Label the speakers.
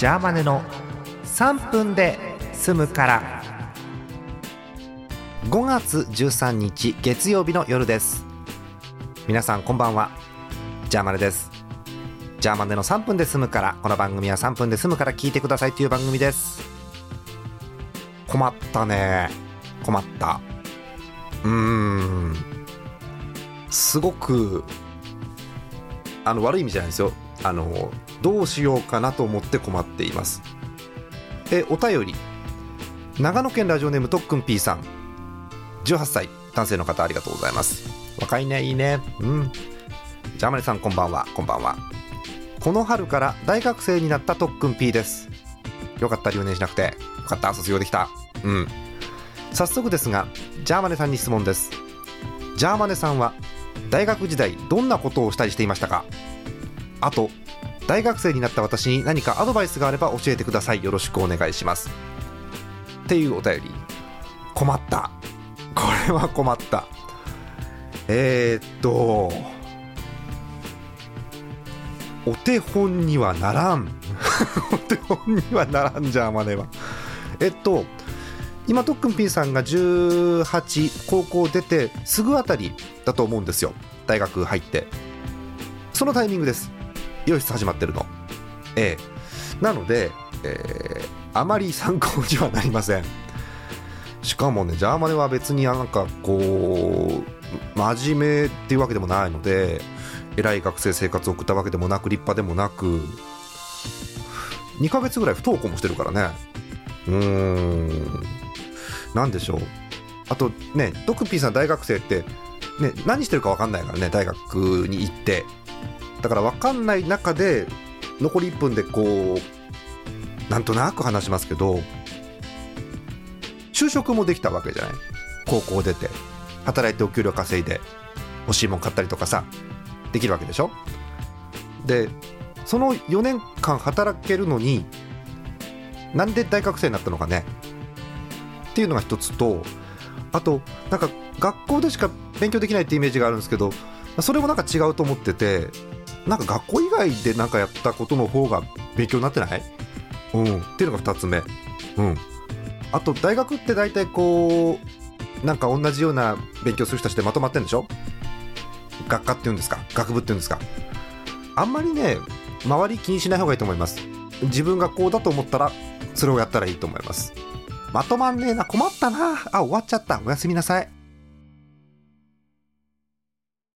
Speaker 1: ジャーマネの3分で済むから。5月13日月曜日の夜です。皆さんこんばんは。ジャーマネです。ジャーマネの3分で済むからこの番組は3分で済むから聞いてくださいという番組です。困ったね。困った。うーん。すごくあの悪い意味じゃないですよ。あのどうしようかなと思って困っています。えお便り。長野県ラジオネームとっくん P さん。18歳男性の方ありがとうございます。若いねいいね。うん。ジャーマネさんこんばんは。こんばんは。この春から大学生になったとっくん P です。よかった留年しなくて。よかった卒業できた。うん。早速ですがジャーマネさんに質問です。ジャーマネさんは大学時代どんなことをしたりしていましたか？あと大学生になった私に何かアドバイスがあれば教えてください。よろしくお願いします。っていうお便り。困った。これは困った。えー、っとお手本にはならん。お手本にはならんじゃんマネは。えっと今とっくん P さんが18高校出てすぐあたりだと思うんですよ。大学入って。そのタイミングです。洋室始まってるの。ええ。なので、えー、あまり参考にはなりません。しかもねジャーマネは別になんかこう真面目っていうわけでもないので偉い学生生活を送ったわけでもなく立派でもなく2ヶ月ぐらい不登校もしてるからね。うーん。何でしょう。あとねドクピーさん大学生ってね何してるか分かんないからね大学に行って。だから分かんない中で残り1分でこうなんとなく話しますけど就職もできたわけじゃない？高校出て働いてお給料稼いで欲しいもん買ったりとかさできるわけでしょ？でその4年間働けるのになんで大学生になったのかね？っていうのが一つとあとなんか学校でしか勉強できないってイメージがあるんですけどそれもなんか違うと思っててなんか学校以外で何かやったことの方が勉強になってない？うん。っていうのが2つ目。うん。あと大学って大体こうなんか同じような勉強する人たちでまとまってるんでしょ？学科っていうんですか？学部っていうんですか？あんまりね周り気にしない方がいいと思います。自分がこうだと思ったらそれをやったらいいと思います。まとまんねえな。困ったな。あ終わっちゃった。おやすみなさい。